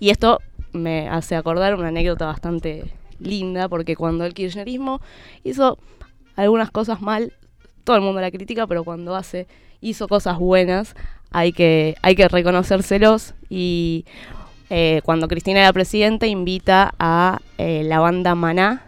y esto me hace acordar una anécdota bastante linda, porque cuando el kirchnerismo hizo algunas cosas mal, todo el mundo la critica, pero cuando hace, hizo cosas buenas, hay que, hay que reconocérselos y eh, cuando Cristina era presidenta invita a eh, la banda Maná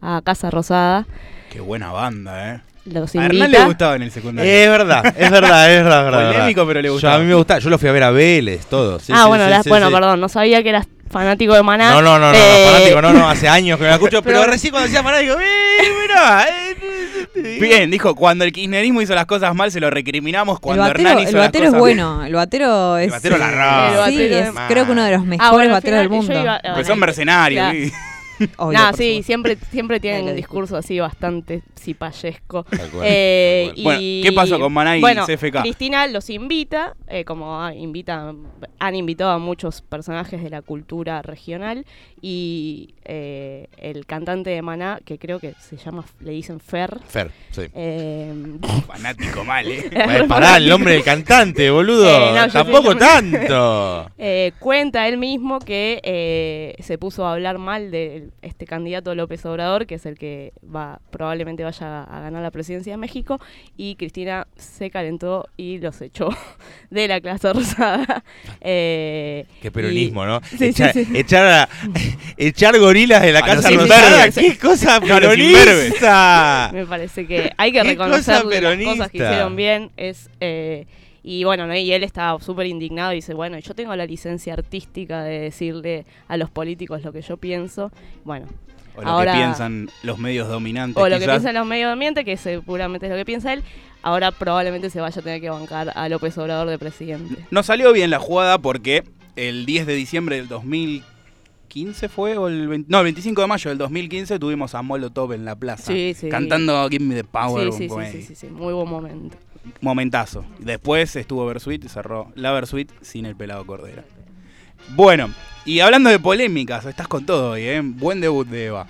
a Casa Rosada. Qué buena banda, ¿eh? Los A Hernán le gustaba en el secundario. Es verdad, es verdad, es verdad. es verdad. Polémico, pero le Yo, gustaba. a mí me gusta, yo lo fui a ver a Vélez, todo. sí, ah, sí, bueno, sí, la- sí, bueno, sí. perdón, no sabía que eras fanático de Maná. No, no, no, no, Eh, no, fanático, no, no, hace años que me la escucho, pero, Pero- recién cuando decía fanático, ¡eh, mirá! eh, Bien, dijo, cuando el kirchnerismo hizo las cosas mal, se lo recriminamos. El Cuando batero, Hernán hizo el las batero es bueno. El batero es. batero la. El Sí, batero es creo que uno de los mejores Ah, bueno, al bateros del mundo. yo iba- Pues son mercenarios. claro. Obvio, sí, supuesto. siempre, siempre tienen un discurso así bastante cipayesco. Eh. Bueno, y- ¿qué pasó con Maná y bueno, CFK? Cristina los invita, eh, como ah, invita, han invitado a muchos personajes de la cultura regional y eh, el cantante de Maná, que creo que se llama, le dicen Fer, Fer, sí. eh, Fanático mal, ¿eh? Pará, el nombre del cantante, boludo. Eh, no, Tampoco tanto. Eh, cuenta él mismo que eh, se puso a hablar mal de este candidato López Obrador, que es el que va probablemente vaya a ganar la presidencia de México, y Cristina se calentó y los echó de la clase rosada. Eh, Qué peronismo, y- ¿no? Sí, Echa- sí, sí. Echar, a- echar gorilas de la A casa los rosada. ¡Qué cosa No, peronista! Me parece que hay que reconocer cosa las cosas que hicieron bien. Es, eh, y bueno, ¿no? y él estaba súper indignado y dice, bueno, yo tengo la licencia artística de decirle a los políticos lo que yo pienso. Bueno, O lo Ahora- que piensan los medios dominantes. o lo que piensan los medios ambiente, que seguramente es lo que piensa él, ahora probablemente se vaya a tener que bancar a López Obrador de presidente. Nos salió bien la jugada porque el 10 de diciembre del 2015 fue, o el 20 no, el 25 de mayo del 2015 tuvimos a Molotov en la plaza. Sí, sí. Cantando Give Me the Power. sí, sí, sí, sí, muy buen momento. Momentazo. Después estuvo Versuit y cerró la Versuit sin el pelado Cordera. Bueno, y hablando de polémicas, estás con todo hoy, ¿eh? Buen debut de Eva.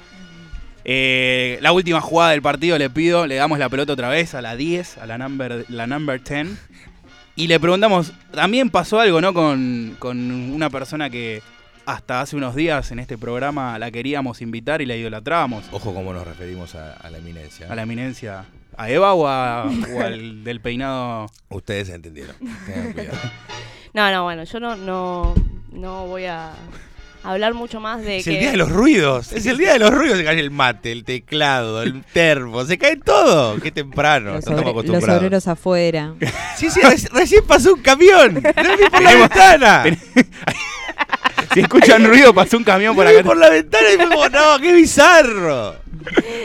Eh, la última jugada del partido le pido, le damos la pelota otra vez a la 10, a la number, la number 10. Y le preguntamos, también pasó algo, ¿no? Con, con una persona que hasta hace unos días en este programa la queríamos invitar y la idolatrábamos. Ojo cómo nos referimos a, a la eminencia. A la eminencia. ¿A Eva o, a- o al del peinado? Ustedes entendieron. Tengan cuidado. No, no, bueno, yo no, no, no voy a hablar mucho más de Es que... el día de los ruidos. Es el día de los ruidos. Se cae el mate, el teclado, el termo. Se cae todo. Qué temprano. Los, no estamos obre- los acostumbrados. obreros afuera. Sí, sí, reci- recién pasó un camión. Lo vi por la ventana. Si escuchan ruido, pasó un camión por acá. por la ventana y como, no, qué bizarro.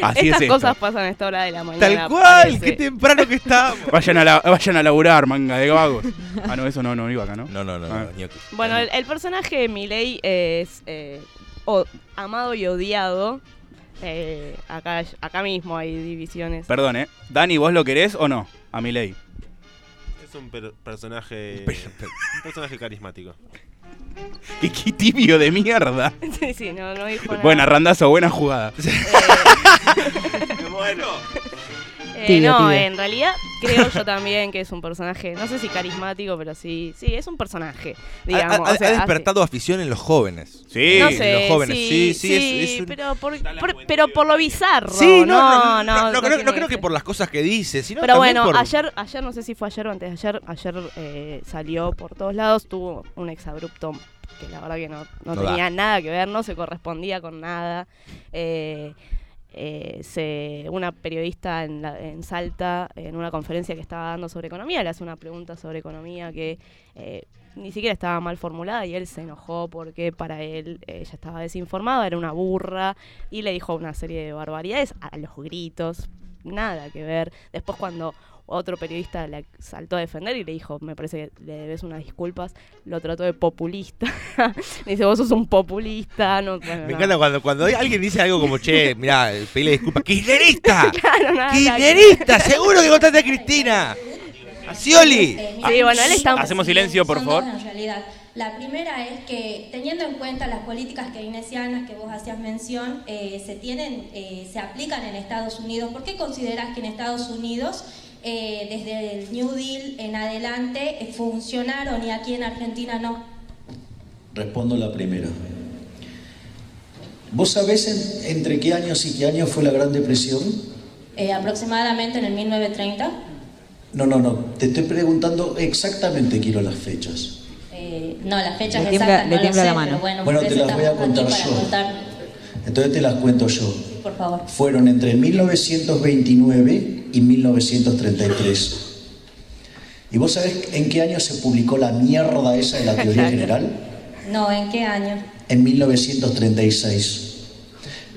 Así Estas es esto. cosas pasan a esta hora de la mañana. Tal cual, parece. qué temprano que estamos. Vayan a, la- vayan a laburar, manga de vagos. Ah, no, eso no, no iba acá, ¿no? No, no, no, Ah. no. Bueno, el, el personaje de Milei es eh, o- amado y odiado. Eh, acá, acá mismo hay divisiones. Perdón, ¿eh? Dani, ¿vos lo querés o no? A mi ley. Es un per- personaje. Un personaje carismático. Qué, qué tibio de mierda. sí, sí, no, no dijo nada. Buena, Randazo, buena jugada. bueno. Eh, Tibio, no, tibio. en realidad creo yo también que es un personaje, no sé si carismático, pero sí, sí, es un personaje, Ha, digamos. ha- o sea, ha hace- despertado afición en los jóvenes. Sí. no en los jóvenes. Sí, Sí, sí, es- es un- pero, por, pero por lo bizarro. Sí, no, no, no, no, no, creo, tiene no creo que por las cosas que dice, sino Pero bueno, por- ayer, ayer no sé si fue ayer o antes de ayer, ayer eh, salió por todos lados, tuvo un exabrupto que la verdad que no, no No tenía da. nada que ver, no se correspondía con nada. Eh, eh, una periodista en Salta, en una conferencia que estaba dando sobre economía, le hace una pregunta sobre economía que eh, ni siquiera estaba mal formulada y él se enojó porque para él eh, ella estaba desinformada, era una burra y le dijo una serie de barbaridades a los gritos, nada que ver. Después cuando otro periodista le saltó a defender y le dijo, me parece que le debes unas disculpas, lo trató de populista. le dice, vos sos un populista. No, bueno, Me no. encanta cuando, cuando alguien dice algo como, che, mirá, pedile disculpas. ¡Kirchnerista! Claro, nada. ¡Kirchnerista! ¡Seguro que votaste a Cristina! ¡A Scioli! Sí, bueno, él está... Hacemos silencio, por favor. dos en realidad. La primera es que, teniendo en cuenta las políticas keynesianas que vos hacías mención, eh, se tienen, eh, se aplican en Estados Unidos. ¿Por qué considerás que en Estados Unidos, eh, desde el New Deal en adelante, funcionaron y aquí en Argentina no? Respondo la primera. ¿Vos sabés en- entre qué años y qué años fue la Gran Depresión? Eh, aproximadamente en el 1930. No, no, no. Te estoy preguntando exactamente, quiero las fechas. No, las fechas Le tiembla- exactas le no tiembla lo sé, la mano. bueno, Bueno, te las voy a contar yo. contar, Entonces te las cuento yo. por favor. Fueron entre 1929 y 1933. ¿Y vos sabés en qué año se publicó la mierda esa de la teoría general? No, ¿en qué año? En 1936.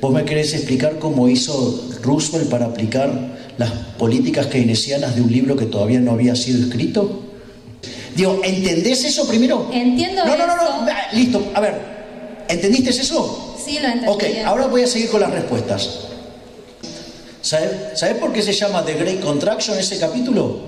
¿Vos me querés explicar cómo hizo Roosevelt para aplicar las políticas keynesianas de un libro que todavía no había sido escrito? Digo, ¿entendés eso primero? Entiendo No, no, no, no. Listo, a ver. ¿Entendiste eso? Sí, lo entendí. Ok, ahora voy a seguir con las respuestas. ¿Sabes ¿Sabés por qué se llama The Great Contraction ese capítulo?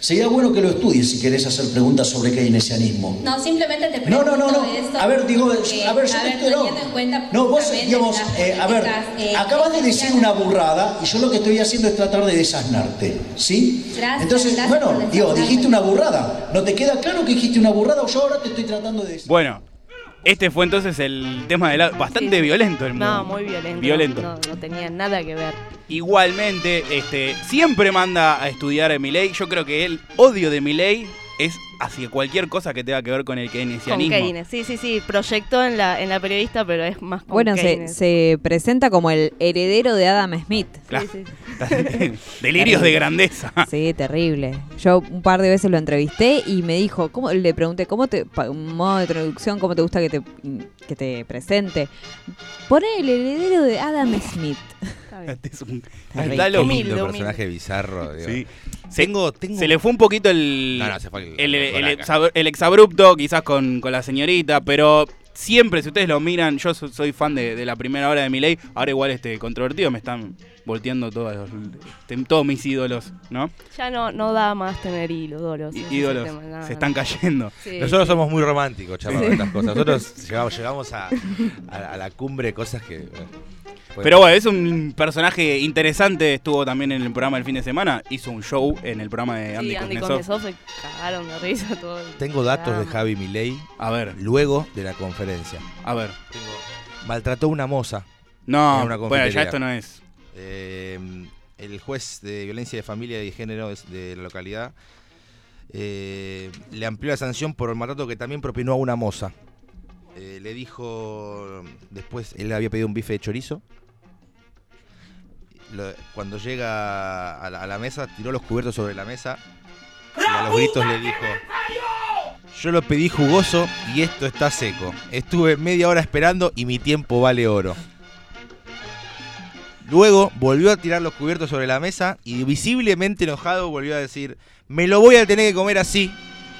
Sería bueno que lo estudies si querés hacer preguntas sobre keynesianismo. No, simplemente te No, pregunto no, no, no. esto, A ver, digo, porque, a ver, yo a te ver, estoy- no. teniendo en cuenta No, vos, digamos, eh, a ver, eh, acabas de decir una burrada y yo lo que estoy haciendo es tratar de desasnarte, ¿sí? Gracias, Entonces, gracias bueno, digo, dijiste una burrada. ¿No te queda claro que dijiste una burrada o yo ahora te estoy tratando de... Bueno, este fue entonces el tema de la... Bastante Sí. violento el No, mundo. muy violento. Violento. No, no tenía nada que ver. Igualmente, este, siempre manda a estudiar a Milei. Yo creo que el odio de Milei es hacia cualquier cosa que tenga que ver con el Con keynesianismo. Keynes. Sí, sí, sí. Proyectó en la, en la periodista, pero es más con Bueno, se, se presenta como el heredero de Adam Smith. Claro. Sí, sí. Delirios de grandeza. Sí, terrible. Yo un par de veces lo entrevisté y me dijo, ¿cómo, le pregunté, ¿cómo te, un modo de introducción, cómo te gusta que te, que te presente? Pone el heredero de Adam Smith. Este es un- está. Humilde, humilde. personaje bizarro. digo. Sí. Se, Tengo, tengo... se le fue un poquito el, No, no, se fue el- el, el el coraca. exab- el exabrupto, quizás con, con la señorita, pero siempre, si ustedes lo miran, yo so- soy fan de, de la primera hora de Milei, ahora igual este controvertido me están volteando todos, los- este, todos mis ídolos, ¿no? Ya no, no da más tener ídolos. I- ídolos tema, nada, se están cayendo. Sí, Nosotros sí. somos muy románticos, chaval, estas cosas. Nosotros llegamos, llegamos a, a- a la cumbre de cosas que... bueno, pues- Pero bueno, es un personaje interesante, estuvo también en el programa del fin de semana, hizo un show en el programa de Andy, Sí, Andy Kuznetsov. Se cagaron de risa todo. el Tengo datos de. Javi Milei A ver, luego de la conferencia. a ver. Maltrató a una moza. No, una bueno, ya esto no es. Eh, el juez de violencia de familia y género de la localidad eh, le amplió la sanción por el maltrato que también propinó a una moza. Eh, le dijo, después él había pedido un bife de chorizo. Lo- cuando llega a la, a la mesa, tiró los cubiertos sobre la mesa y a los gritos le dijo, yo lo pedí jugoso y esto está seco. Estuve media hora esperando y mi tiempo vale oro. Luego volvió a tirar los cubiertos sobre la mesa y visiblemente enojado volvió a decir, me lo voy a tener que comer así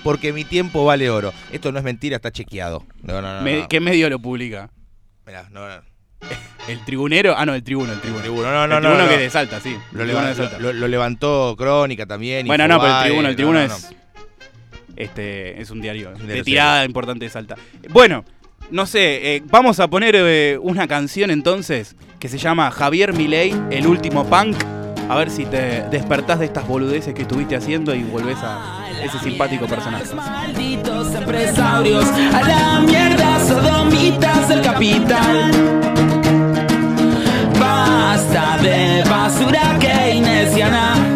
porque mi tiempo vale oro. Esto no es mentira, está chequeado. No, no, no. Me- no. ¿Qué medio lo publica? Mirá, no, no. ¿El tribunero? Ah, no, el tribuno, el tribuno. Tribuno, no, no, el tribuno no, que no. de Salta, sí. Lo, el leva- tribuno de Salta. lo- lo levantó Crónica también. bueno, no, pero el tribuno, el no, tribuno no, no. es. Este, es un diario, un de tirada importante de Salta. Bueno, no sé, eh, vamos a poner eh, una canción entonces que se llama Javier Milei, el último punk. A ver si te despertás de estas boludeces que estuviste haciendo y volvés a ese simpático personaje. Malditos empresarios, a la mierda sodomitas del capital. eta de basura que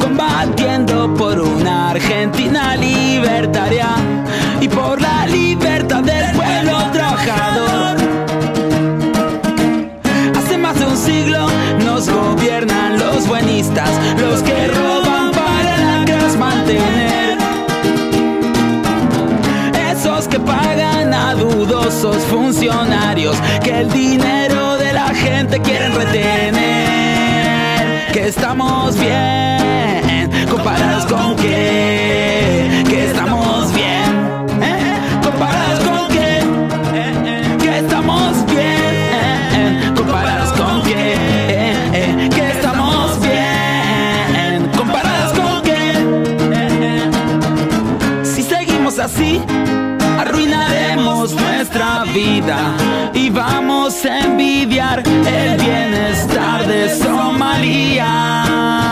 Combatiendo por una Argentina libertaria y por la libertad del pueblo trabajador. Hace más de un siglo nos gobiernan los buenistas, los que roban para lacras mantener. Esos que pagan a dudosos funcionarios que el dinero de la gente quieren retener. Estamos bien. Y vamos a envidiar el bienestar de Somalia.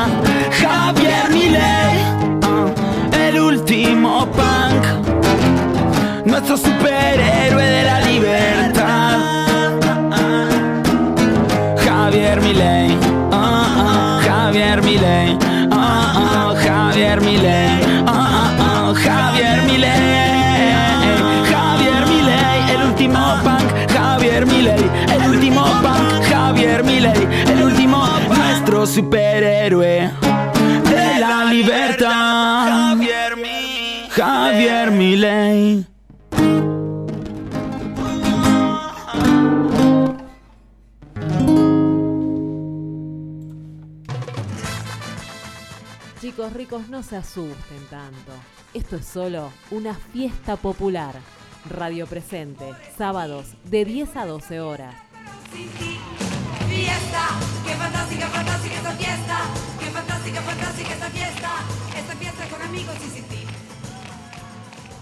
Último punk, Javier Milei, el último punk, Javier Milei, el último, nuestro superhéroe de la libertad. Javier Milei, Javier Milei. Chicos ricos, no se asusten tanto. Esto es solo una fiesta popular. Radio Presente, sábados de 10 a 12 horas. Fiesta, qué fantástica, fantástica esta fiesta, qué fantástica, fantástica esta fiesta.